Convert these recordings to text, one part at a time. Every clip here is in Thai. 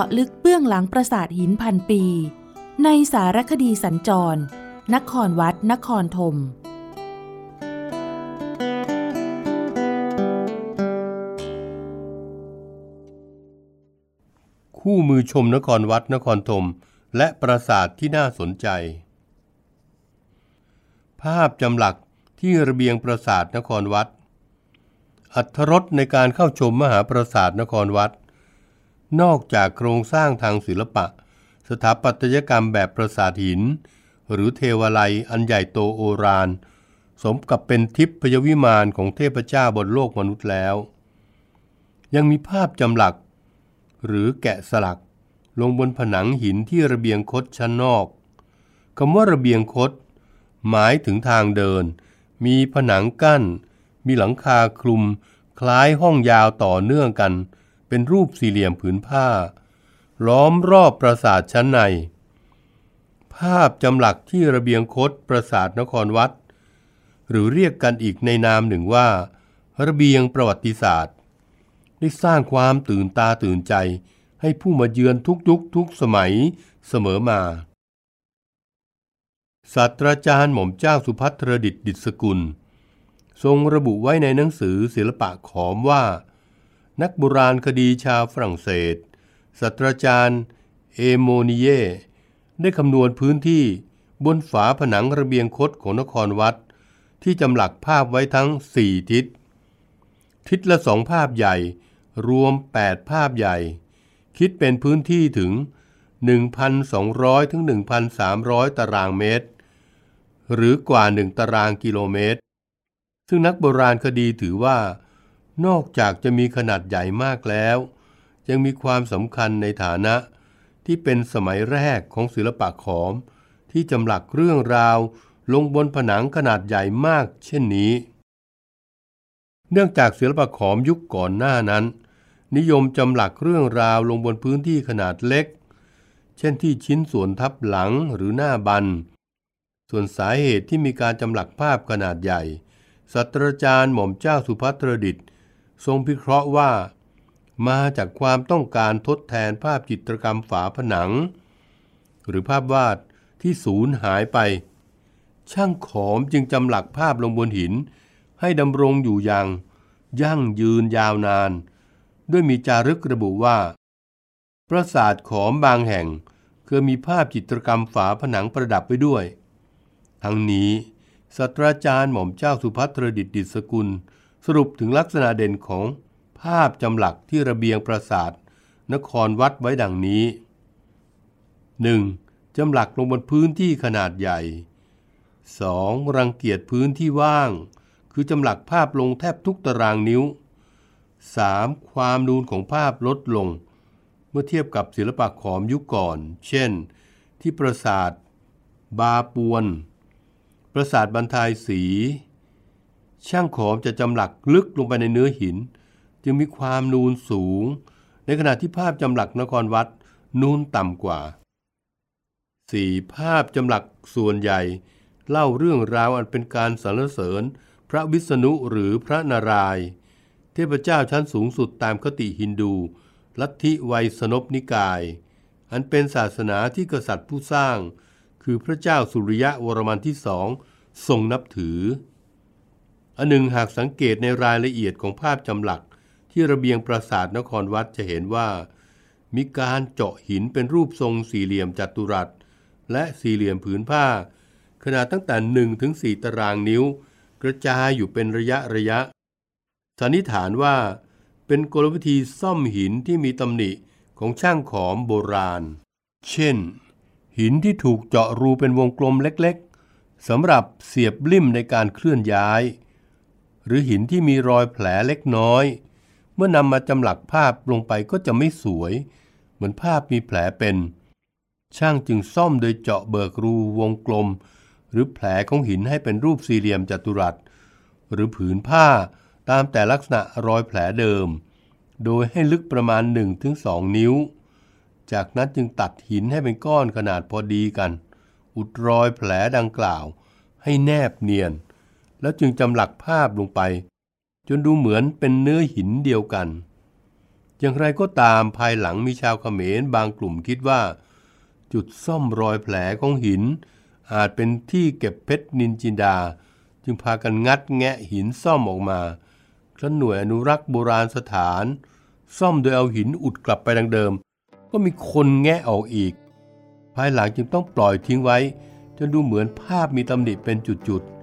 าะลึกเบื้องหลังปราสาทหินพันปี ในสารคดีสัญจร นครวัด นครธมคู่มือชมนครวัดนครธมและปราสาทที่น่าสนใจ ภาพจำหลักที่ระเบียงปราสาทนครวัด อัธรสในการเข้าชมมหาปราสาทนครวัด นอกจากโครงสร้างทางศิลปะ สถาปัตยกรรมแบบปราสาทหิน หรือเทวาลัยอันใหญ่โตโอราน สมกับเป็นทิพยวิมานของเทพเจ้าบนโลกมนุษย์แล้ว ยังมีภาพจำหลัก หรือแกะสลัก ลงบนผนังหินที่ระเบียงคดชั้นนอกคำว่าระเบียงคด หมายถึงทางเดิน มีผนังกั้น มีหลังคาคลุม คล้ายห้องยาวต่อเนื่องกัน เป็นรูปสี่เหลี่ยมผืนผ้า ล้อมรอบปราสาทชั้นใน ภาพจำหลักที่ระเบียงคดปราสาทนครวัด หรือเรียกกันอีกในนามหนึ่งว่า ระเบียงประวัติศาสตร์ ได้สร้างความตื่นตาตื่นใจ ให้ผู้มาเยือนทุกยุคทุกสมัยเสมอมาศาสตราจารย์หม่อมเจ้าสุพัทรดิตดิษกุล ทรงระบุไว้ในหนังสือศิลปะขอมว่า นักโบราณคดีชาวฝรั่งเศสศาสตราจารย์เอโมนิเยได้คำนวณพื้นที่บนฝาผนังระเบียงคดของนครวัด ที่จำหลักภาพไว้ทั้งสี่ทิศ ทิศละสองภาพใหญ่ รวม 8 ภาพใหญ่ คิดเป็นพื้นที่ถึง 1,200 ถึง 1,300 ตารางเมตร หรือกว่า 1 ตารางกิโลเมตร ซึ่งนักโบราณคดีถือว่า นอกจากจะมีขนาดใหญ่มากแล้ว ยังมีความสำคัญในฐานะที่เป็นสมัยแรกของศิลปะขอม ที่จำหลักเรื่องราวลงบนผนังขนาดใหญ่มากเช่นนี้ เนื่องจากศิลปะขอมยุคก่อนหน้านั้น นิยมจำหลักเรื่องราวลงบนพื้นที่ขนาดเล็ก เช่นที่ชิ้นส่วนทับหลังหรือหน้าบัน ส่วนสาเหตุที่มีการจำหลักภาพขนาดใหญ่ศาสตราจารย์หม่อมเจ้าสุภัทรดิต ทรงพิเคราะห์ว่า มาจากความต้องการทดแทนภาพจิตรกรรมฝาผนัง หรือภาพวาดที่สูญหายไป ช่างขอมจึงจำหลักภาพลงบนหิน ให้ดำรงอยู่อย่างยั่งยืนยาวนาน ด้วยมีจารึกระบุว่า ปราสาทขอมบางแห่งเคยมีภาพจิตรกรรมฝาผนังประดับไว้ด้วย ทั้งนี้ศาสตราจารย์หม่อมเจ้าสุภัทรดิตดิษกุล สรุปถึงลักษณะเด่นของภาพจำหลักที่ระเบียงปราสาทนครวัดไว้ดังนี้ 1. จำหลักลงบนพื้นที่ขนาดใหญ่ 2. รังเกียจพื้นที่ว่าง คือจำหลักภาพลงแทบทุกตารางนิ้ว 3. ความนูนของภาพลดลง เมื่อเทียบกับศิลปะขอมยุคก่อน เช่น ที่ปราสาท บาปวน ปราสาทบรรทายสี ช่างขอมจะจำหลักลึกลงไปในเนื้อหิน จึงมีความนูนสูง ในขณะที่ภาพจำหลักนครวัดนูนต่ำกว่า 4. ภาพจำหลักส่วนใหญ่ เล่าเรื่องราวอันเป็นการสรรเสริญ พระวิษณุหรือพระนารายณ์เทพเจ้าชั้นสูงสุดตามคติฮินดู ลัทธิไวยสนพนิกาย อันเป็นศาสนาที่กษัตริย์ผู้สร้าง คือพระเจ้าสุริยะวรมันที่สองทรงนับถือ อันหนึ่งหากสังเกตในรายละเอียดของภาพจำหลักที่ระเบียงปราสาทนครวัดจะเห็นว่า มีการเจาะหินเป็นรูปทรงสี่เหลี่ยมจัตุรัส และสี่เหลี่ยมผืนผ้า ขนาดตั้งแต่1ถึง4ตารางนิ้ว กระจายอยู่เป็นระยะระยะสันนิษฐานว่าเป็นกลวิธีซ่อมหินที่มีตำหนิของช่างขอมโบราณ เช่น หินที่ถูกเจาะรูเป็นวงกลมเล็กๆสำหรับเสียบลิ่มในการเคลื่อนย้าย หรือหินที่มีรอยแผลเล็กน้อย เมื่อนำมาจำหลักภาพลงไปก็จะไม่สวย เหมือนภาพมีแผลเป็น ช่างจึงซ่อมโดยเจาะเบิกรูวงกลม หรือแผลของหินให้เป็นรูปสี่เหลี่ยมจัตุรัส หรือผืนผ้าตามแต่ลักษณะรอยแผลเดิม โดยให้ลึกประมาณ 1-2 นิ้ว จากนั้นจึงตัดหินให้เป็นก้อนขนาดพอดีกัน อุดรอยแผลดังกล่าวให้แนบเนียน แล้วจึงจำหลักภาพลงไป จนดูเหมือนเป็นเนื้อหินเดียวกัน อย่างไรก็ตามภายหลังมีชาวเขมรบางกลุ่มคิดว่า จุดซ่อมรอยแผลของหิน อาจเป็นที่เก็บเพชรนินจินดา จึงพากันงัดแงะหินซ่อมออกมาครั้นหน่วยอนุรักษ์โบราณสถาน ซ่อมโดยเอาหินอุดกลับไปดังเดิม ก็มีคนแงะออกอีก ภายหลังจึงต้องปล่อยทิ้งไว้ จนดูเหมือนภาพมีตำหนิเป็นจุดๆ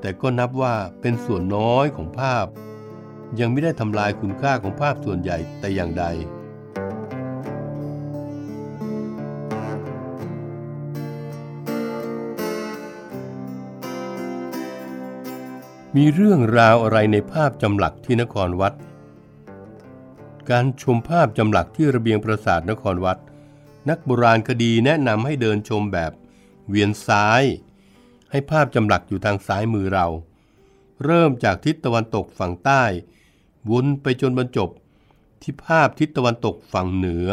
แต่ก็นับว่าเป็นส่วนน้อยของภาพ ยังไม่ได้ทำลายคุณค่าของภาพส่วนใหญ่แต่อย่างใด มีเรื่องราวอะไรในภาพจำหลักที่นครวัด การชมภาพจำหลักที่ระเบียงปราสาทนครวัด นักโบราณคดีแนะนำให้เดินชมแบบเวียนซ้าย ให้ภาพจำหลักอยู่ทางซ้ายมือเรา เริ่มจากทิศตะวันตกฝั่งใต้ วนไปจนบรรจบ ที่ภาพทิศตะวันตกฝั่งเหนือ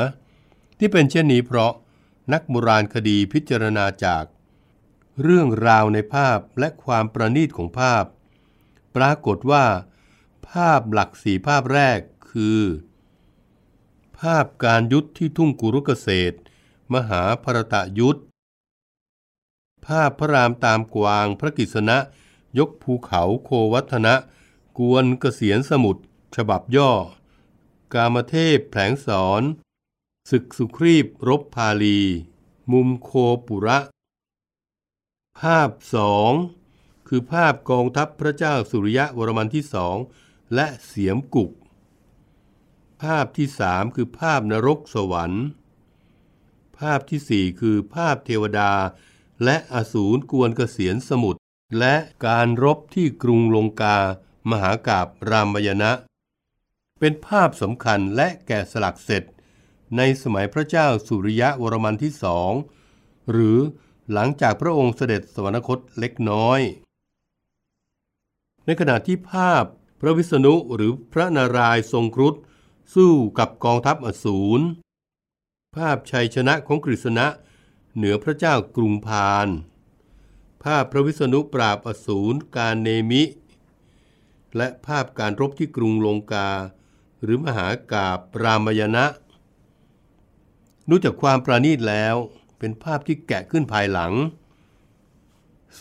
ที่เป็นเช่นนี้เพราะนักโบราณคดีพิจารณาจาก เรื่องราวในภาพและความประณีตของภาพ ปรากฏว่า ภาพหลักสีภาพแรกคือ ภาพการยุทธที่ทุ่งกุรุกเกษตร มหาภรตะยุทธ ภาพพระรามตามกวางพระกิษณะ ยกภูเขาโควัฒนะ กวนเกษียนสมุทรฉบับย่อ กามเทพแผลงสอนศึกสุครีบรบพาลี มุมโคปุระ ภาพสองคือภาพกองทัพพระเจ้าสุริยะวรมันที่สองและเสียมกุก ภาพที่สามคือภาพนรกสวรรค์ ภาพที่สี่คือภาพเทวดา และอสูรกวนเกษียนสมุทรและการรบที่กรุงลงกา มหากาบรามยณะ เป็นภาพสำคัญและแกะสลักเสร็จ ในสมัยพระเจ้าสุริยะวรมันที่สองหรือหลังจากพระองค์เสด็จสวรรคตเล็กน้อย ในขณะที่ภาพพระวิษณุหรือพระนารายณ์ทรงครุฑสู้กับกองทัพอสูร ภาพชัยชนะของกฤษณะ เหนือพระเจ้ากรุงพานภาพพระวิษณุปราบอสูรการเนมิ และภาพการรบที่กรุงลงกา หรือมหากาบรามยณะดูจากความประณีตแล้วเป็นภาพที่แกะขึ้นภายหลัง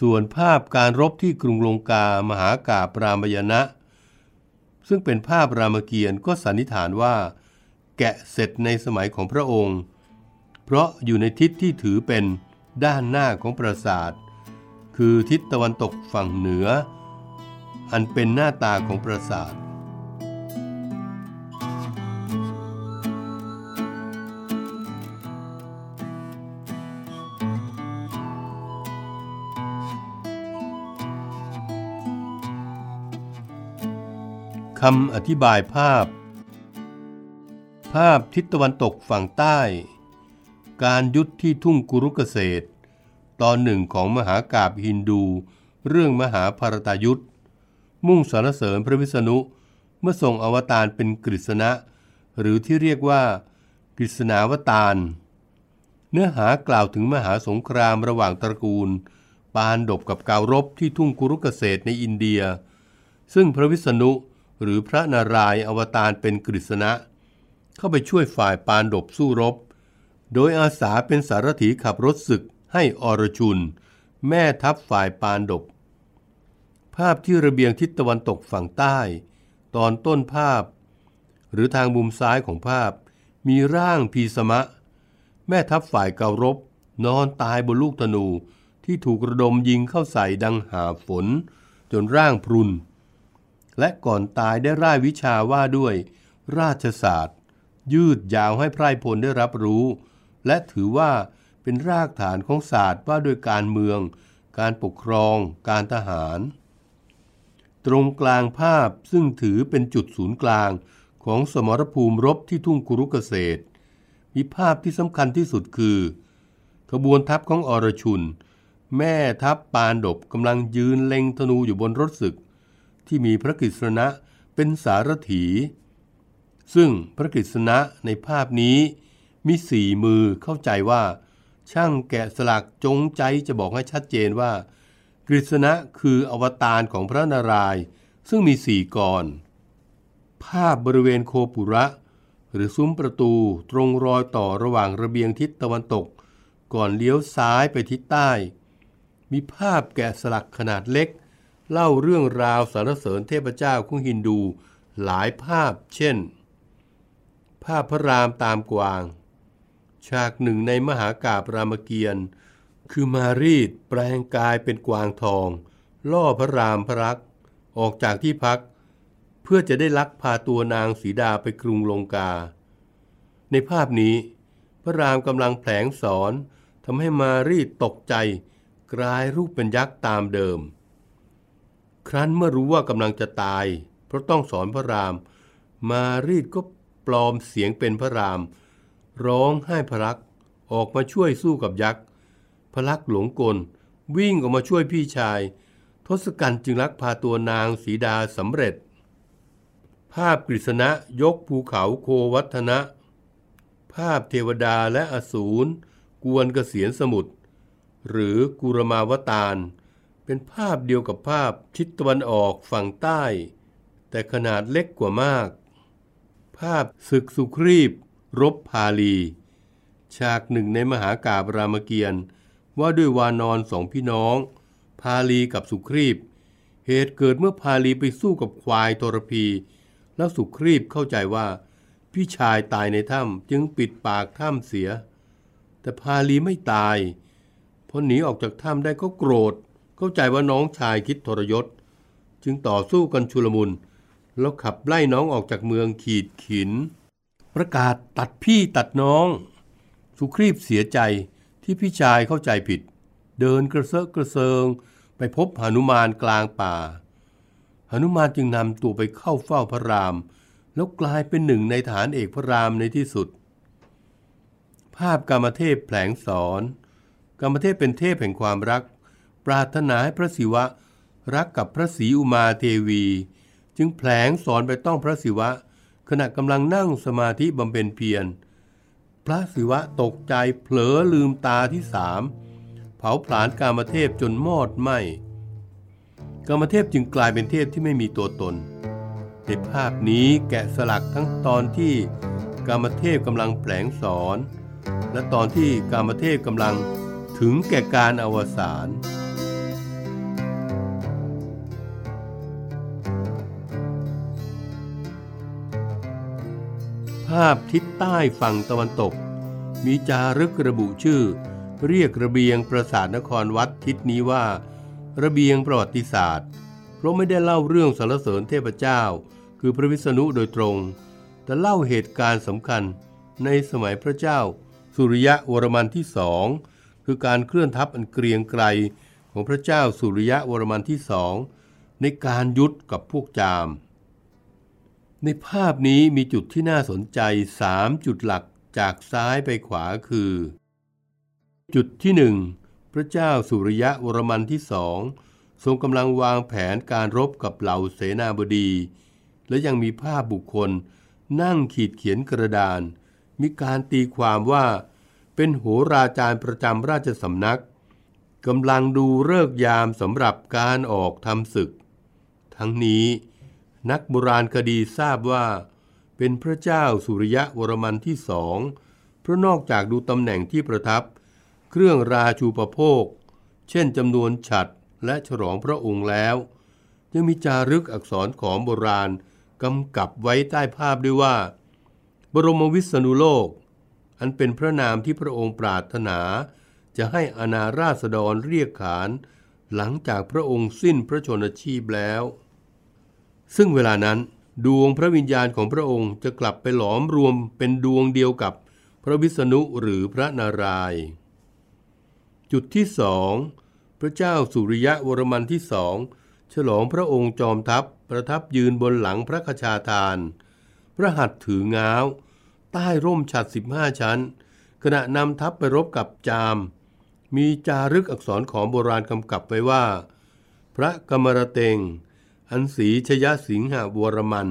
ส่วนภาพการรบที่กรุงลงกามหากาบรามยณะซึ่งเป็นภาพรามเกียรติ์ก็สันนิษฐานว่า แกะเสร็จในสมัยของพระองค์ เพราะอยู่ในทิศที่ถือเป็นด้านหน้าของปราสาท คือทิศตะวันตกฝั่งเหนือ อันเป็นหน้าตาของปราสาท คำอธิบายภาพ ภาพทิศตะวันตกฝั่งใต้ การยุทธที่ทุ่งกุรุกเกษตร ตอนหนึ่งของมหากาบฮินดู เรื่องมหาภารตายุทธมุ่งสรรเสริญพระวิษณุเมื่อทรงอวตารเป็นกฤษณะ หรือที่เรียกว่ากฤษณาวตารเนื้อหากล่าวถึงมหาสงครามระหว่างตระกูล ปานดบกับกาวรบที่ทุ่งกุรุกเกษตรในอินเดีย ซึ่งพระวิษณุหรือพระนารายณ์อวตารเป็นกฤษณะ เข้าไปช่วยฝ่ายปานดบสู้รบ โดยอาสาเป็นสารถีขับรถศึกให้อรชุน แม่ทัพฝ่ายปานดบภาพที่ระเบียงทิศตะวันตกฝั่งใต้ ตอนต้นภาพ หรือทางมุมซ้ายของภาพ มีร่างพีสมะ แม่ทัพฝ่ายเการบ นอนตายบนลูกธนูที่ถูกระดมยิงเข้าใส่ดังหาฝน จนร่างพรุน และก่อนตายได้ร่ายวิชาว่าด้วย ราชศาสตร์ ยืดยาวให้ไพร่พลได้รับรู้ และถือว่าเป็นรากฐานของศาสตร์ว่าด้วยการเมือง การปกครอง การทหาร ตรงกลางภาพซึ่งถือเป็นจุดศูนย์กลางของสมรภูมิรบที่ทุ่งกุรุกเกษตร มีภาพที่สำคัญที่สุดคือ ขบวนทัพของอรชุน แม่ทัพปานดบกำลังยืนเล็งธนูอยู่บนรถศึก ที่มีพระกฤษณะเป็นสารถี ซึ่งพระกฤษณะในภาพนี้ มีสี่มือเข้าใจว่า ช่างแกะสลักจงใจจะบอกให้ชัดเจนว่า กฤษณะคืออวตารของพระนารายณ์ซึ่งมีสี่กรภาพบริเวณโคปุระ หรือซุ้มประตูตรงรอยต่อระหว่างระเบียงทิศตะวันตก ก่อนเลี้ยวซ้ายไปทิศใต้ มีภาพแกะสลักขนาดเล็ก เล่าเรื่องราวสรรเสริญเทพเจ้าของฮินดูหลายภาพเช่น ภาพพระรามตามกวาง ฉากหนึ่งในมหากาบรามเกียรติ์คือมารีดแปลงกายเป็นกวางทอง ล่อพระรามพระรัก ออกจากที่พัก เพื่อจะได้ลักพาตัวนางสีดาไปกรุงลงกา ในภาพนี้ พระรามกำลังแผลงสอนทำให้มารีดตกใจ กลายรูปเป็นยักษ์ตามเดิม ครั้นเมื่อรู้ว่ากำลังจะตาย เพราะต้องสอนพระราม มารีดก็ปลอมเสียงเป็นพระราม ร้องให้พลักออกมาช่วยสู้กับยักษ์พลักหลงกล วิ่งออกมาช่วยพี่ชาย ทศกัณฐ์จึงลักพาตัวนางสีดาสำเร็จ ภาพกฤษณะยกภูเขาโควัฒนะ ภาพเทวดาและอสูรกวนเกษียนสมุทรหรือกุรมาวตารเป็นภาพเดียวกับภาพทิศตะวันออกฝั่งใต้ แต่ขนาดเล็กกว่ามาก ภาพศึกสุครีบ รบพาลี ฉากหนึ่งในมหากาบรามเกียรติ์ว่าด้วยวานอนสองพี่น้อง พาลีกับสุครีบ เหตุเกิดเมื่อพาลีไปสู้กับควายทรพี แล้วสุครีบเข้าใจว่า พี่ชายตายในถ้ำจึงปิดปากถ้ำเสีย แต่พาลีไม่ตายพอหนีออกจากถ้ำได้ก็โกรธ เข้าใจว่าน้องชายคิดทรยศ จึงต่อสู้กันชุลมุนแล้วขับไล่น้องออกจากเมืองขีดขิน ประกาศตัดพี่ตัดน้อง สุครีบเสียใจที่พี่ชายเข้าใจผิด เดินกระเซาะกระเซิง ไปพบหนุมานกลางป่าหนุมานจึงนำตัวไปเข้าเฝ้าพระราม แล้วกลายเป็นหนึ่งในฐานเอกพระรามในที่สุด ภาพกรรมเทพแผลงสอนกรรมเทพเป็นเทพแห่งความรัก ปรารถนาให้พระศิวะรักกับพระศรีอุมาเทวี จึงแผลงสอนไปต้องพระศิวะ ขณะกำลังนั่งสมาธิบำเพ็ญเพียร พระศิวะตกใจเผลอลืมตาที่สามเผาผลาญกามเทพจนมอดไหมกามเทพจึงกลายเป็นเทพที่ไม่มีตัวตน ในภาพนี้แกะสลักทั้งตอนที่กามเทพกำลังแผลงสอน และตอนที่กามเทพกำลังถึงแก่การอวสานาพทิศใต้ฝั่งตะวันตก มีจารึกระบุชื่อ เรียกระเบียงปราสาทนครวัดทิศนี้ว่า ระเบียงประวัติศาสตร์ เพราะไม่ได้เล่าเรื่องสรรเสริญเทพเจ้า คือพระวิษณุโดยตรง แต่เล่าเหตุการณ์สำคัญในสมัยพระเจ้า สุริยะวรมันที่สองคือการเคลื่อนทัพอันเกรียงไกรของพระเจ้าสุริยะวรมันที่สองในการยุทธกับพวกจาม ในภาพนี้มีจุดที่น่าสนใจ 3 จุดหลักจากซ้ายไปขวาคือ จุดที่ 1 พระเจ้าสุริยะวรมันที่สองทรงกำลังวางแผนการรบกับเหล่าเสนาบดี และยังมีภาพบุคคล นั่งขีดเขียนกระดาน มีการตีความว่า เป็นโหราจารย์ประจำราชสำนักกำลังดูเลิกยามสำหรับการออกทำศึก ทั้งนี้ นักโบราณคดีทราบว่า เป็นพระเจ้าสุริยะวรมันที่สองเพราะนอกจากดูตำแหน่งที่ประทับ เครื่องราชูปโภค เช่นจำนวนฉัดและฉลองพระองค์แล้ว ยังมีจารึกอักษรของโบราณกำกับไว้ใต้ภาพด้วยว่า บรมวิษณุโลก อันเป็นพระนามที่พระองค์ปรารถนา จะให้อนาราษฎรเรียกขาน หลังจากพระองค์สิ้นพระชนชีพแล้ว ซึ่งเวลานั้นดวงพระวิญญาณของพระองค์จะกลับไปหลอมรวมเป็นดวงเดียวกับพระวิษณุหรือพระนารายณ์จุดที่สองพระเจ้าสุริยะวรมันที่สองฉลองพระองค์จอมทัพประทับยืนบนหลังพระคชาทาน พระหัตถ์ถือง้าว ใต้ร่มฉัดสิบห้าชั้น ขณะนำทัพไปรบกับจาม มีจารึกอักษรของโบราณกำกับไว้ว่า พระกมรเตง อันสีชยสิงหวรมัน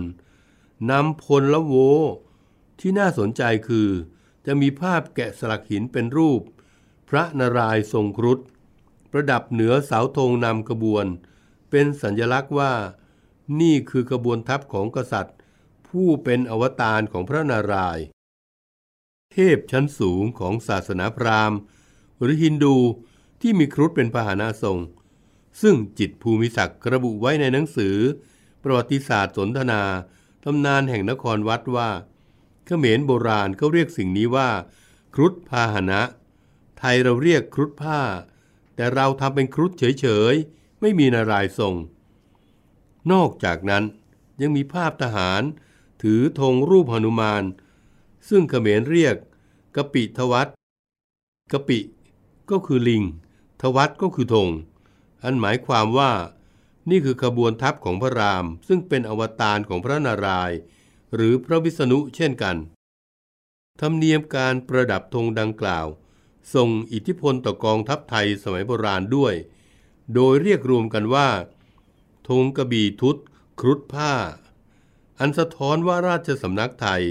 นำพลละโว ที่น่าสนใจคือ จะมีภาพแกะสลักหินเป็นรูป พระนารายณ์ทรงครุฑประดับเหนือเสาธงนำขบวน เป็นสัญลักษณ์ว่า นี่คือกระบวนทัพของกษัตริย์ ผู้เป็นอวตารของพระนารายณ์เทพชั้นสูงของศาสนาพราหมณ์ หรือฮินดูที่มีครุฑเป็นพาหนะทรง ซึ่งจิตภูมิศักดิ์ระบุไว้ในหนังสือ ประวัติศาสตร์สนทนาตำนานแห่งนครวัดว่าเขมรโบราณเขาเรียกสิ่งนี้ว่า ครุฑพาหนะ ไทยเราเรียกครุฑผ้า แต่เราทำเป็นครุฑเฉยๆ ไม่มีนารายทรง นอกจากนั้นยังมีภาพทหาร ถือธงรูปหนุมาน ซึ่งเขมรเรียกกะปิทวัตกะปิก็คือลิง ทวัตก็คือธง อันหมายความว่า นี่คือขบวนทัพของพระราม ซึ่งเป็นอวตารของพระนารายณ์หรือพระวิษณุเช่นกัน ธรรมเนียมการประดับธงดังกล่าว ส่งอิทธิพลต่อกองทัพไทยสมัยโบราณด้วย โดยเรียกรวมกันว่าธงกระบี่ทุตครุฑผ้า อันสะท้อนว่าราชสำนักไทย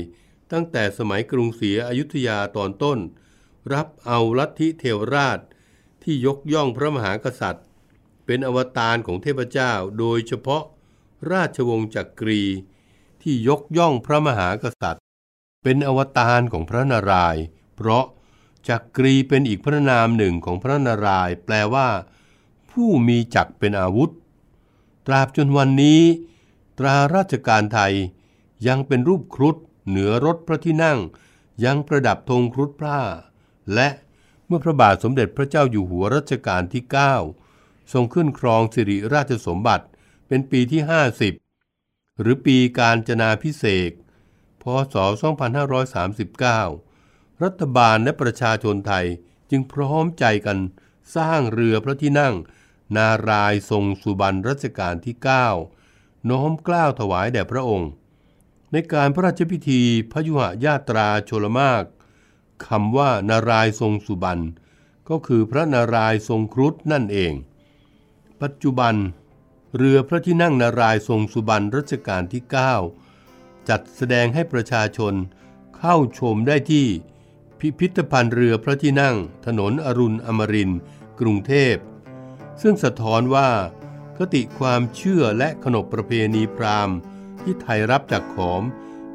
ตั้งแต่สมัยกรุงศรีอยุธยาตอนต้น รับเอาลัทธิเทวราชที่ยกย่องพระมหากษัตริย์ เป็นอวตารของเทพเจ้า โดยเฉพาะราชวงศ์จักกรี ที่ยกย่องพระมหากษัตริย์ เป็นอวตารของพระนารายณ์เพราะจักกรีเป็นอีกพระนามหนึ่งของพระนารายณ์แปลว่า ผู้มีจักเป็นอาวุธ ตราบจนวันนี้ ตราราชการไทยยังเป็นรูปครุฑเหนือรถพระที่นั่ง ยังประดับธงครุฑพระและเมื่อพระบาทสมเด็จพระเจ้าอยู่หัวรัชกาลที่ 9 ทรงขึ้นครองสิริราชสมบัติเป็นปีที่ 50 หรือปีการจนาพิเศษพศ 2539 รัฐบาลและประชาชนไทยจึงพร้อมใจกันสร้างเรือพระที่นั่ง นารายทรงสุบรรณรัชกาลที่ 9 น้อมกล้าวถวายแด่พระองค์ ในการพระราชพิธีพยุหญาตราโชลมากคำว่านารายทรงสุบรรณก็คือพระนารายทรงครุฑนั่นเอง ปัจจุบัน เรือพระที่นั่งนารายทรงสุบรรณรัชกาลที่ 9 จัดแสดงให้ประชาชนเข้าชมได้ที่ พิพิธภัณฑ์เรือพระที่นั่ง ถนนอรุณอมรินกรุงเทพ ซึ่งสะท้อนว่า คติความเชื่อและขนบประเพณีพราหมณ์ ที่ไทยรับจากขอม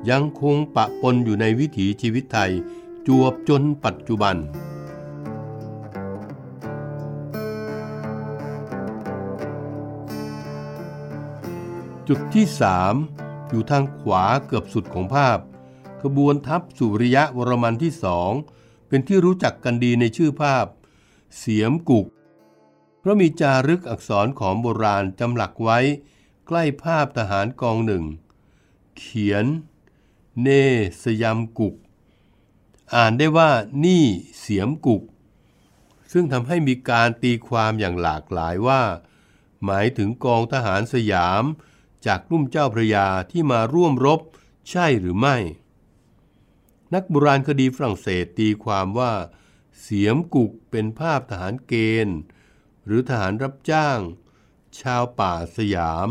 ยังคงปะปนอยู่ในวิถีชีวิตไทยจวบจนปัจจุบัน จุดที่ 3 อยู่ทางขวาเกือบสุดของภาพ ขบวนทัพสุริยะวรมันที่สองเป็นที่รู้จักกันดีในชื่อภาพ เสียมกุก เพราะมีจารึกอักษรของโบราณจำหลักไว้ ใกล้ภาพทหารกองหนึ่ง เขียน เนสยามกุก อ่านได้ว่านี่เสียมกุก ซึ่งทำให้มีการตีความอย่างหลากหลายว่า หมายถึงกองทหารสยาม จากรุ่มเจ้าพระยาที่มาร่วมรบใช่หรือไม่ นักโบราณคดีฝรั่งเศสตีความว่า เสียมกุกเป็นภาพทหารเกณฑ์ หรือทหารรับจ้าง ชาวป่าสยาม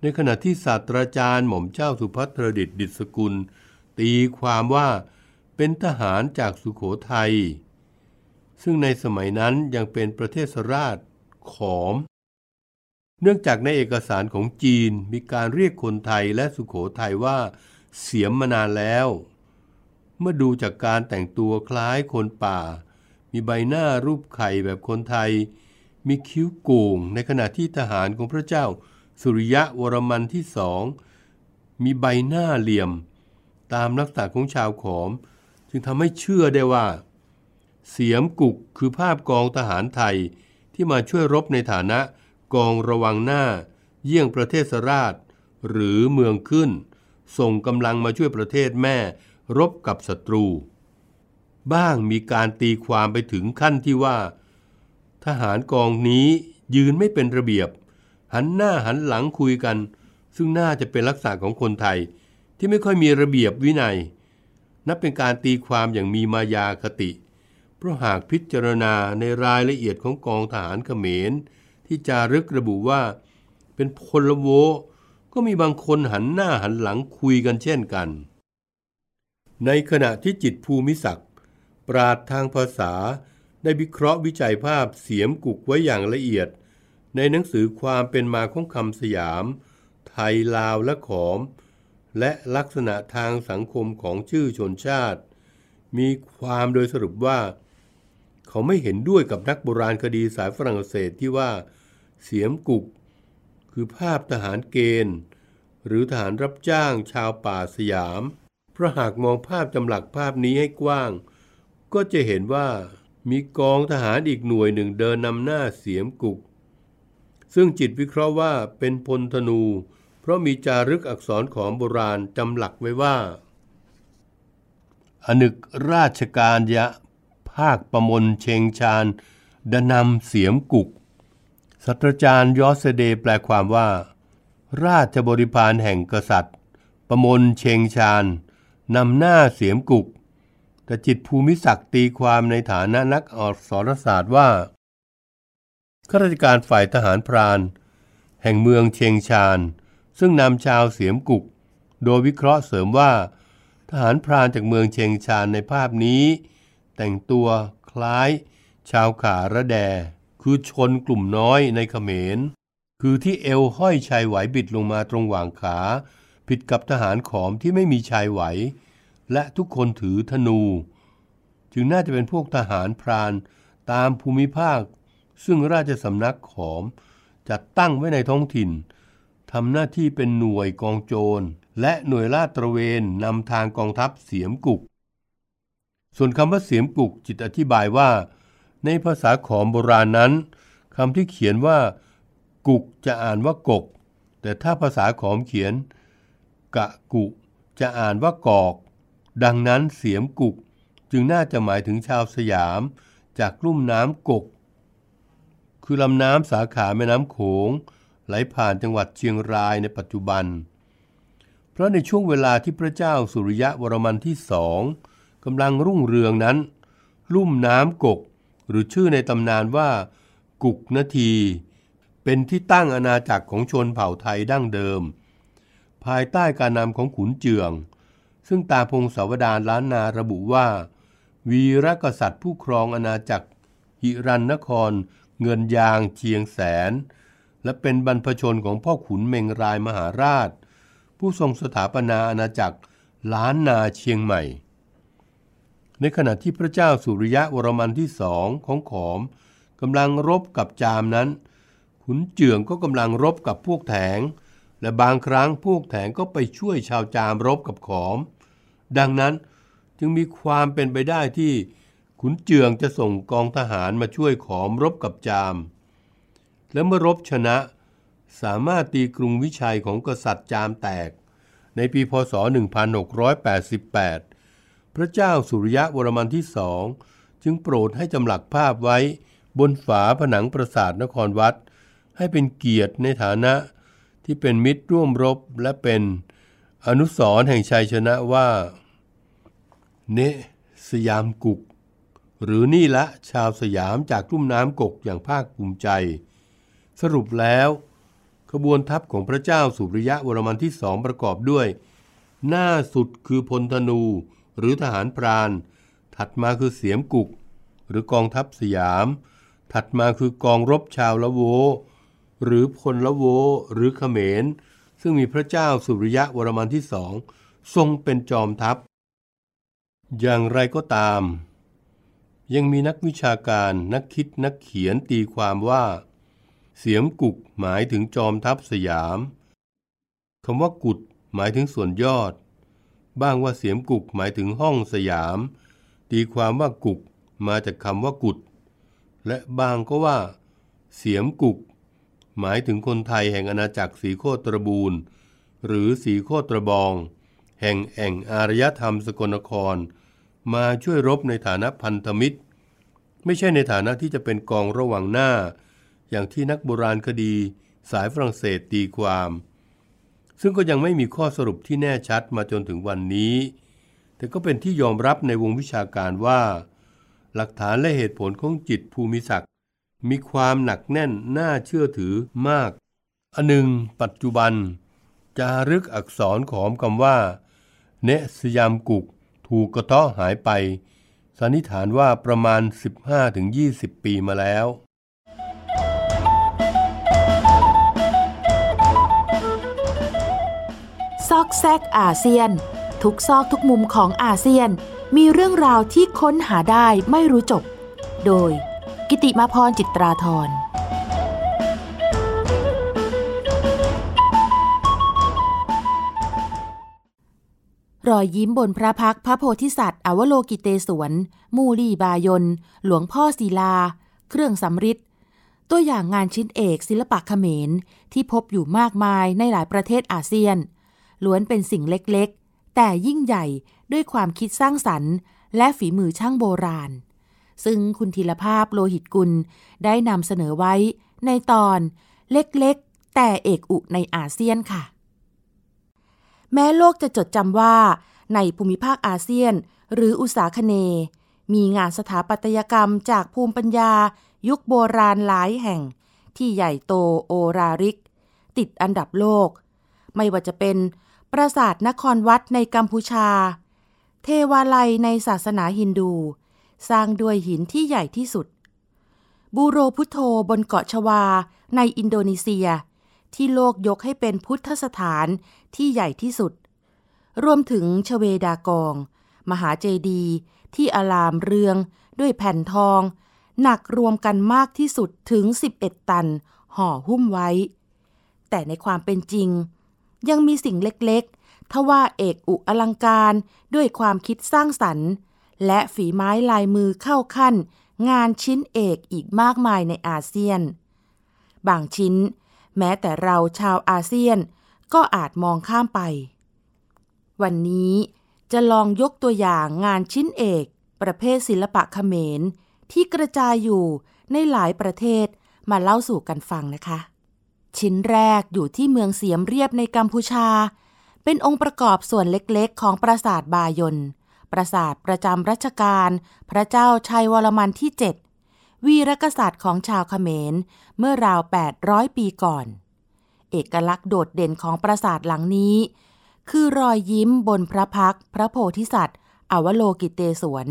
ในขณะที่ศาสตราจารย์หม่อมเจ้าสุพัทรดิตดิษกุล ตีความว่าเป็นทหารจากสุขโขทยัยซึ่งในสมัยนั้นยังเป็นประเทศราชขอม เนื่องจากในเอกสารของจีนมีการเรียกคนไทยและสุขโขทัยว่า เสียมมานานแล้ว เมื่อดูจากการแต่งตัวคล้ายคนป่า มีใบหน้ารูปไข่แบบคนไทย มีคิ้วโก่งในขณะที่ทหารของพระเจ้า สุริยะวรมันที่สองมีใบหน้าเหลี่ยม ตามลักษณะของชาวขอม จึงทำให้เชื่อได้ว่า เสียมกุกคือภาพกองทหารไทยที่มาช่วยรบในฐานะ กองระวังหน้า เยี่ยงประเทศสราช หรือเมืองขึ้น ส่งกำลังมาช่วยประเทศแม่ รบกับศัตรู บ้างมีการตีความไปถึงขั้นที่ว่า ทหารกองนี้ยืนไม่เป็นระเบียบ หันหน้าหันหลังคุยกัน ซึ่งน่าจะเป็นลักษณะของคนไทย ที่ไม่ค่อยมีระเบียบวินัย นับเป็นการตีความอย่างมีมายาคติ เพราะหากพิจารณาในรายละเอียดของกองทหารเขมร ที่จารึกระบุว่า เป็นพลโว ก็มีบางคนหันหน้าหันหลังคุยกันเช่นกัน ในขณะที่จิตภูมิศักดิ์ปราดทางภาษาได้วิเคราะห์วิจัยภาพเสียมกุกไว้อย่างละเอียด ในหนังสือความเป็นมาของคำสยาม ไทยลาวและขอม และลักษณะทางสังคมของชื่อชนชาติ มีความโดยสรุปว่า เขาไม่เห็นด้วยกับนักโบราณคดีสายฝรั่งเศสที่ว่า เสียมกุก คือภาพทหารเกณฑ์ หรือทหารรับจ้างชาวป่าสยาม เพราะหากมองภาพจำหลักภาพนี้ให้กว้าง ก็จะเห็นว่ามีกองทหารอีกหน่วยหนึ่งเดินนำหน้าเสียมกุก ซึ่งจิตวิเคราะห์ว่าเป็นพลธนู เพราะมีจารึกอักษรของโบราณจำหลักไว้ว่า อนึกราชการยะ ภาคประมลเชงชาญดนำเสียมกุก สัตราจารย์ยอสเดแปลความว่า ราชบริพารแห่งกษัตริย์ ประมลเชงชาญนำหน้าเสียมกุก แต่จิตภูมิศักดิ์ตีความในฐานะนักอักษรศาสตร์ว่าข้าราชการฝ่ายทหารพราน แห่งเมืองเชียงชาญ ซึ่งนำชาวเสียมกุก โดยวิเคราะห์เสริมว่า ทหารพรานจากเมืองเชียงชาญในภาพนี้ แต่งตัวคล้ายชาวขาระแด คือชนกลุ่มน้อยในเขมร คือที่เอวห้อยชายไหวบิดลงมาตรงหว่างขา ผิดกับทหารขอมที่ไม่มีชายไหว และทุกคนถือธนู จึงน่าจะเป็นพวกทหารพรานตามภูมิภาค ซึ่งราชสำนักขอมจัดตั้งไว้ในท้องถิ่นทำหน้าที่เป็นหน่วยกองโจร และหน่วยลาดตระเวนนำทางกองทัพเสียมกุก ส่วนคำว่าเสียมกุกจิตอธิบายว่า ในภาษาขอมโบราณนั้นคำที่เขียนว่า กุกจะอ่านว่ากก แต่ถ้าภาษาขอมเขียน กะกุจะอ่านว่ากอก ดังนั้นเสียมกุกจึงน่าจะหมายถึงชาวสยาม จากลุ่มน้ำกก คือลำน้ำสาขาแม่น้ำโขง ไหลผ่านจังหวัดเชียงรายในปัจจุบัน เพราะในช่วงเวลาที่พระเจ้าสุริยะวรมันที่สองกำลังรุ่งเรืองนั้น ลุ่มน้ำกก หรือชื่อในตำนานว่า กุกนาที เป็นที่ตั้งอาณาจักรของชนเผ่าไทยดั้งเดิม ภายใต้การนำของขุนเจือง ซึ่งตาพงศาวดารล้านนาระบุว่า วีรกษัตริย์ผู้ครองอาณาจักร หิรันนคร เงินยางเชียงแสน และเป็นบรรพชนของพ่อขุนเมงรายมหาราช ผู้ทรงสถาปนาอาณาจักรล้านนาเชียงใหม่ ในขณะที่พระเจ้าสุริยะวรมันที่สองของขอมกำลังรบกับจามนั้น ขุนเจืองก็กำลังรบกับพวกแถง และบางครั้งพวกแถงก็ไปช่วยชาวจามรบกับขอม ดังนั้นจึงมีความเป็นไปได้ที่ขุนเจืองจะส่งกองทหารมาช่วยขอมรบกับจาม และเมื่อรบชนะสามารถตีกรุงวิชัยของกษัตริย์จามแตก ในปีพศ 1688 พระเจ้าสุริยะวรมันที่สองจึงโปรดให้จำหลักภาพไว้บนฝาผนังปราสาทนครวัด ให้เป็นเกียรติในฐานะที่เป็นมิตรร่วมรบและเป็นอนุสร์แห่งชัยชนะว่า เนสยามกุก หรือนี่ละชาวสยามจากลุ่มน้ำกกอย่างภาคภูมิใจ สรุปแล้ว ขบวนทัพของพระเจ้าสุริยะวรมันที่สองประกอบด้วย หน้าสุดคือพลธนู หรือทหารพราน ถัดมาคือเสียมกุก หรือกองทัพสยาม ถัดมาคือกองรบชาวละโว หรือพลละโว หรือเขมร ซึ่งมีพระเจ้าสุริยะวรมันที่สองทรงเป็นจอมทัพ อย่างไรก็ตาม ยังมีนักวิชาการนักคิดนักเขียนตีความว่า เสียมกุกหมายถึงจอมทัพสยามคำว่ากุดหมายถึงส่วนยอด บ้างว่าเสียมกุกหมายถึงห้องสยาม ตีความว่ากุกมาจากคำว่ากุด และบางก็ว่า เสียมกุก หมายถึงคนไทยแห่งอาณาจักรสีโคตรบูรณ์ หรือสีโคตรบอง แห่งแอ่งอารยธรรมสกลนคร มาช่วยรบในฐานะพันธมิตร ไม่ใช่ในฐานะที่จะเป็นกองระหว่างหน้า อย่างที่นักโบราณคดีสายฝรั่งเศสตีความ ซึ่งก็ยังไม่มีข้อสรุปที่แน่ชัดมาจนถึงวันนี้ แต่ก็เป็นที่ยอมรับในวงวิชาการว่า หลักฐานและเหตุผลของจิตภูมิศักดิ์มีความหนักแน่นน่าเชื่อถือมาก อันหนึ่ง ปัจจุบัน จารึกอักษรของคำว่า เนสยามกุก ถูกกระเทาะหายไป สันนิษฐานว่าประมาณ 15-20 ปีมาแล้ว ซอกแซกอาเซียน ทุกซอกทุกมุมของอาเซียน มีเรื่องราวที่ค้นหาได้ไม่รู้จบ โดย กิติมาพรจิตราธรรอยยิ้มบนพระพักพระโพธิสัตว์ อวโลกิเตศวน มูลีบายน หลวงพ่อศิลา เครื่องสำริดตัวอย่างงานชิ้นเอกศิลปะเขมร ที่พบอยู่มากมายในหลายประเทศอาเซียน ล้วนเป็นสิ่งเล็กๆ แต่ยิ่งใหญ่ด้วยความคิดสร้างสรรค์ และฝีมือช่างโบราณ ซึ่งคุณธีรภาพโลหิตกุลได้นำเสนอไว้ในตอนเล็กๆ แต่เอกอุในอาเซียนค่ะ แม้โลกจะจดจำว่า ในภูมิภาคอาเซียน หรืออุษาคเน มีงานสถาปัตยกรรมจากภูมิปัญญา ยุคโบราณหลายแห่ง ที่ใหญ่โตโอราริก ติดอันดับโลก ไม่ว่าจะเป็น ปราสาทนครวัดในกัมพูชา เทวาลัยในศาสนาฮินดู สร้างด้วยหินที่ใหญ่ที่สุด บูโรพุทโธบนเกาะชวาในอินโดนีเซีย ที่โลกยกให้เป็นพุทธสถานที่ใหญ่ที่สุด รวมถึงชเวดากอง มหาเจดีย์ที่อลามเรืองด้วยแผ่นทอง หนักรวมกันมากที่สุดถึง 11 ตัน ห่อหุ้มไว้ แต่ในความเป็นจริง ยังมีสิ่งเล็กๆ ทว่าเอกอุอลังการด้วยความคิดสร้างสรรค์ และฝีไม้ลายมือเข้าขั้น งานชิ้นเอกอีกมากมายในอาเซียน บางชิ้น แม้แต่เราชาวอาเซียนก็อาจมองข้ามไป วันนี้จะลองยกตัวอย่างงานชิ้นเอก ประเภทศิลปะเขมร ที่กระจายอยู่ในหลายประเทศมาเล่าสู่กันฟังนะคะ ชิ้นแรกอยู่ที่เมืองเสียมเรียบในกัมพูชา เป็นองค์ประกอบส่วนเล็กๆ ของปราสาทบายน ปราสาทประจำรัชกาลพระเจ้าชัยวรมันที่ 7 วีรกษัตริย์ของชาวเขมร เมื่อราว 800 ปีก่อน เอกลักษณ์โดดเด่นของปราสาทหลังนี้ คือรอยยิ้มบนพระพักพระโพธิสัตว์ อวโลกิเตศวน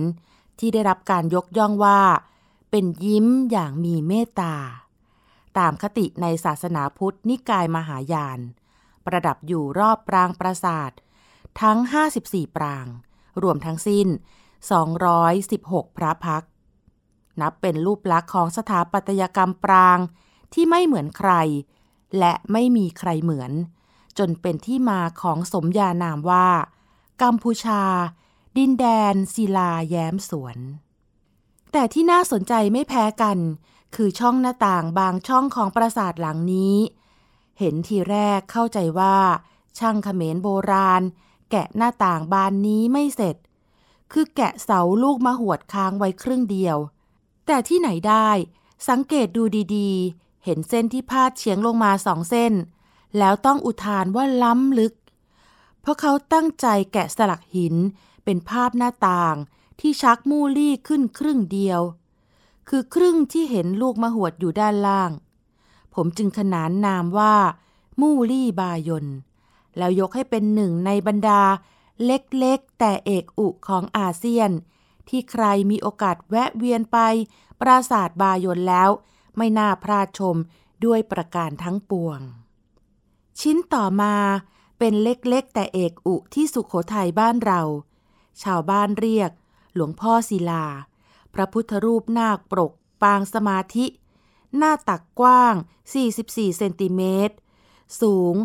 ที่ได้รับการยกย่องว่า เป็นยิ้มอย่างมีเมตตา ตามคติในศาสนาพุทธนิกายมหายาน ประดับอยู่รอบปรางปราสาท ทั้ง 54 ปราง รวมทั้งสิ้น 216 พระพัก นับเป็นรูปลักษณ์ของสถาปัตยกรรมปรางที่ไม่เหมือนใคร และไม่มีใครเหมือน จนเป็นที่มาของสมญานามว่า กัมพูชา ดินแดนศิลาแย้มสวน แต่ที่น่าสนใจไม่แพ้กัน คือช่องหน้าต่างบางช่องของปราสาทหลังนี้ เห็นทีแรกเข้าใจว่า ช่างเขมรโบราณ แกะหน้าต่างบานนี้ไม่เสร็จ คือแกะเสาลูกมะหวดค้างไว้ครึ่งเดียว แต่ที่ไหนได้ สังเกตดูดีๆ เห็นเส้นที่พาดเฉียงลงมาสองเส้น แล้วต้องอุทานว่าล้ำลึก เพราะเขาตั้งใจแกะสลักหินเป็นภาพหน้าต่างที่ชักมู่ลี่ขึ้นครึ่งเดียว คือครึ่งที่เห็นลูกมะหวดอยู่ด้านล่าง ผมจึงขนานนามว่า มูลี่บายน แล้วยกให้เป็นหนึ่งในบรรดา เล็กๆ แต่เอกอุของอาเซียน ที่ใครมีโอกาสแวะเวียนไป ปราสาทบายนแล้ว ไม่น่าพลาดชมด้วยประการทั้งปวง ชิ้นต่อมาเป็นเล็กๆ แต่เอกอุที่สุขโขทัยบ้านเรา ชาวบ้านเรียก หลวงพ่อศิลา พระพุทธรูปนาคปรกปางสมาธิ หน้าตักกว้าง 44 เซนติเมตร สูง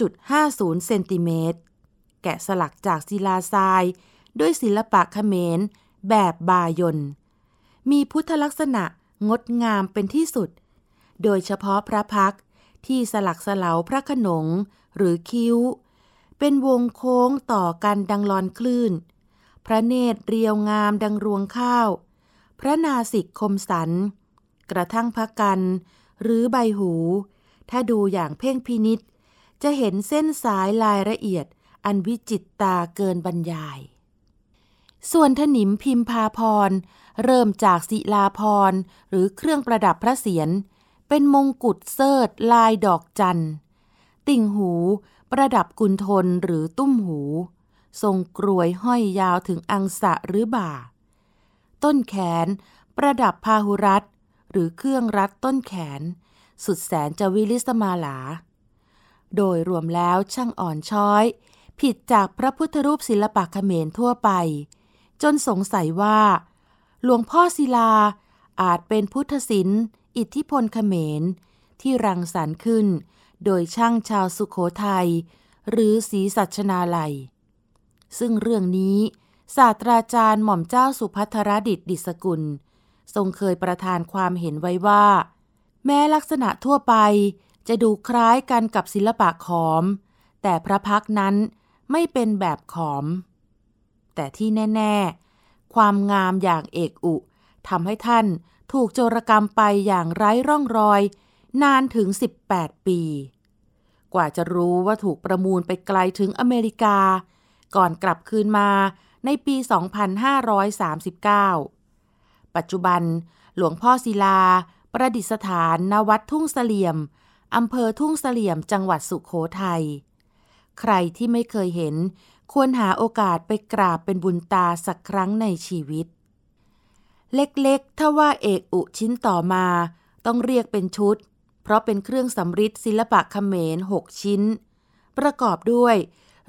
85.50 เซนติเมตร แกะสลักจากศิลาทราย ด้วยศิลปะเขมร แบบบายน มีพุทธลักษณะงดงามเป็นที่สุด โดยเฉพาะพระพักที่สลักสลาพระขนงหรือคิ้ว เป็นวงโค้งต่อกันดังลอนคลื่น พระเนตรเรียวงามดังรวงข้าว พระนาสิกคมสัน กระทั่งพระกัน หรือใบหู ถ้าดูอย่างเพ่งพินิษจะเห็นเส้นสายลายละเอียดอันวิจิตตาเกินบรรยาย ส่วนถนิมพิมพาพร เริ่มจากศิลาพร หรือเครื่องประดับพระเศียร เป็นมงกุฎเซิร์ลายดอกจันติ่งหู ประดับกุนทนหรือตุ้มหู ทรงกรวยห้อยยาวถึงอังสะหรือบ่า ต้นแขนประดับพาหุรัตหรือเครื่องรัดต้นแขน สุดแสนจะวิลิสมาลา โดยรวมแล้วช่างอ่อนช้อย ผิดจากพระพุทธรูปศิลปะเขมรทั่วไป จนสงสัยว่า หลวงพ่อศิลาอาจเป็นพุทธศิลป์อิทธิพลเขมร ที่รังสรรค์ขึ้น โดยช่างชาวสุโขทัยหรือศรีสัชนาลัย ซึ่งเรื่องนี้ ศาสตราจารย์หม่อมเจ้าสุพัทรดิตดิสกุล ทรงเคยประทานความเห็นไว้ว่า แม้ลักษณะทั่วไปจะดูคล้ายกันกับศิลปะขอม แต่พระพักนั้นไม่เป็นแบบขอม แต่ที่แน่ ๆ ความงามอย่างเอกอุทำให้ท่านถูกโจรกรรมไปอย่างไร้ร่องรอย นานถึง 18 ปี กว่าจะรู้ว่าถูกประมูลไปไกลถึงอเมริกา ก่อนกลับคืนมาในปี 2539 ปัจจุบันหลวงพ่อศิลา ประดิษฐานณวัดทุ่งเสลี่ยมอำเภอทุ่งเสลี่ยมจังหวัดสุขโขทยัย ใครที่ไม่เคยเห็น ควรหาโอกาสไปกราบเป็นบุญตาสักครั้งในชีวิต เล็กๆ ถ้าว่าเอกอุชิ้นต่อมา ต้องเรียกเป็นชุด เพราะเป็นเครื่องสำริดศิลปะเขมรหกชิ้น ประกอบด้วย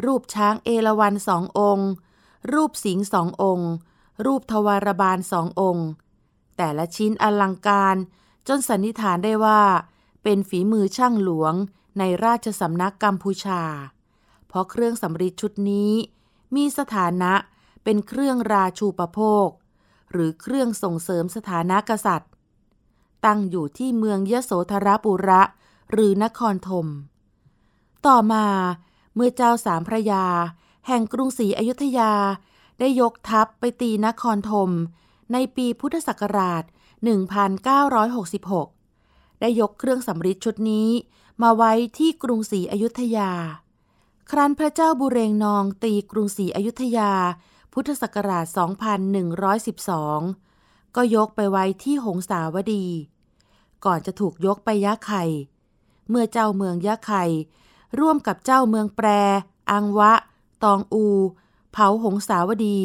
รูปช้างเอราวัณสององค์ รูปสิงสององค์ รูปทวารบาลสององค์ แต่ละชิ้นอลังการจนสันนิษฐานได้ว่า เป็นฝีมือช่างหลวงในราชสำนักกัมพูชา เพราะเครื่องสำริดชุดนี้ มีสถานะเป็นเครื่องราชูปโภค หรือเครื่องส่งเสริมสถานะกษัตริย์ ตั้งอยู่ที่เมืองยโสธรปุระ หรือนครธม ต่อมา เมื่อเจ้าสามพระยา แห่งกรุงศรีอยุธยา ได้ยกทัพไปตีนครธมในปีพุทธศักราช 1966 ได้ยกเครื่องสำริดชุดนี้มาไว้ที่กรุงศรีอยุธยา ครั้นพระเจ้าบุเรงนองตีกรุงศรีอยุธยา พุทธศักราช 2112 ก็ยกไปไว้ที่หงสาวดี ก่อนจะถูกยกไปยะไข่ เมื่อเจ้าเมืองยะไข่ ร่วมกับเจ้าเมืองแปร อังวะ ตองอู เผาหงสาวดี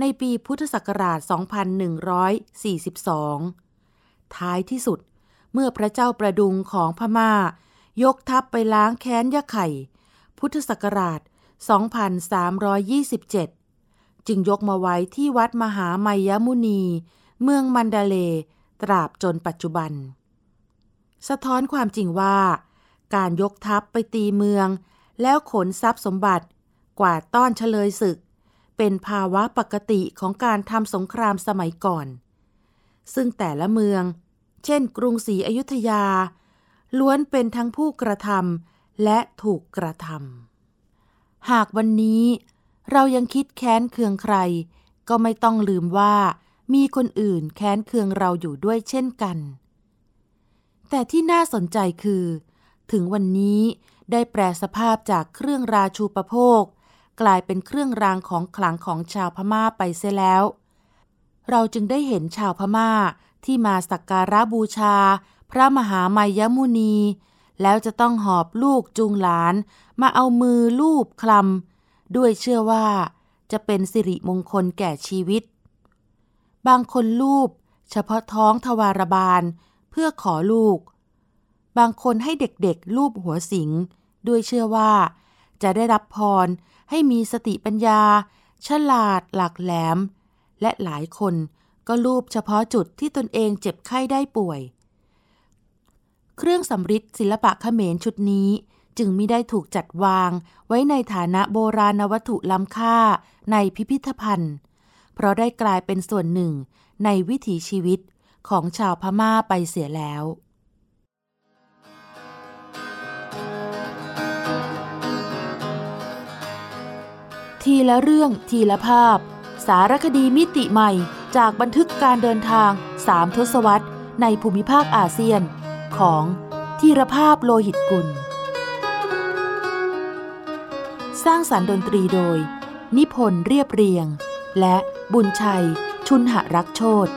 ในปีพุทธศักราช 2142 ท้ายที่สุด เมื่อพระเจ้าประดุงของพมา่า ยกทัพไปล้างแค้นยะไข่ พุทธศักราช 2327 จึงยกมาไว้ที่วัดมหาไมยมุนี เมืองมันดาเล ตราบจนปัจจุบัน สะท้อนความจริงว่า การยกทัพไปตีเมือง แล้วขนทรัพย์สมบัติ กว่าต้อนเฉลยศึก เป็นภาวะปกติของการทำสงครามสมัยก่อน ซึ่งแต่ละเมือง เช่น กรุงศรีอยุธยา ล้วนเป็นทั้งผู้กระทำและถูกกระทำหากวันนี้เรายังคิดแค้นเคืองใคร ก็ไม่ต้องลืมว่ามีคนอื่นแค้นเคืองเราอยู่ด้วยเช่นกัน แต่ที่น่าสนใจคือ ถึงวันนี้ได้แปลสภาพจากเครื่องราชูปโภค กลายเป็นเครื่องรางของขลังของชาวพม่าไปเสียแล้ว เราจึงได้เห็นชาวพม่าที่มาสักการะบูชา พระมหามายมุนี แล้วจะต้องหอบลูกจูงหลาน มาเอามือลูบคลำด้วยเชื่อว่าจะเป็นสิริมงคลแก่ชีวิต บางคนลูบ เฉพาะท้องทวารบาล เพื่อขอลูก บางคนให้เด็กๆลูบหัวสิง ด้วยเชื่อว่า จะได้รับพรให้มีสติปัญญา ฉลาดหลักแหลม และหลายคนก็ลูบเฉพาะจุดที่ตนเองเจ็บไข้ได้ป่วย เครื่องสำริดศิลปะเขมรชุดนี้จึงไม่ได้ถูกจัดวางไว้ในฐานะโบราณวัตถุล้ำค่าในพิพิธภัณฑ์ เพราะได้กลายเป็นส่วนหนึ่งในวิถีชีวิตของชาวพม่าไปเสียแล้ว ทีละเรื่องทีละภาพ สารคดีมิติใหม่จากบันทึกการเดินทางสามทศวรรษ ในภูมิภาคอาเซียน ของทีรภาพโลหิตกุล สร้างสารรค์ดนตรีโดย นิพนธ์เรียบเรียง และบุญชัย ชุนหรักโชต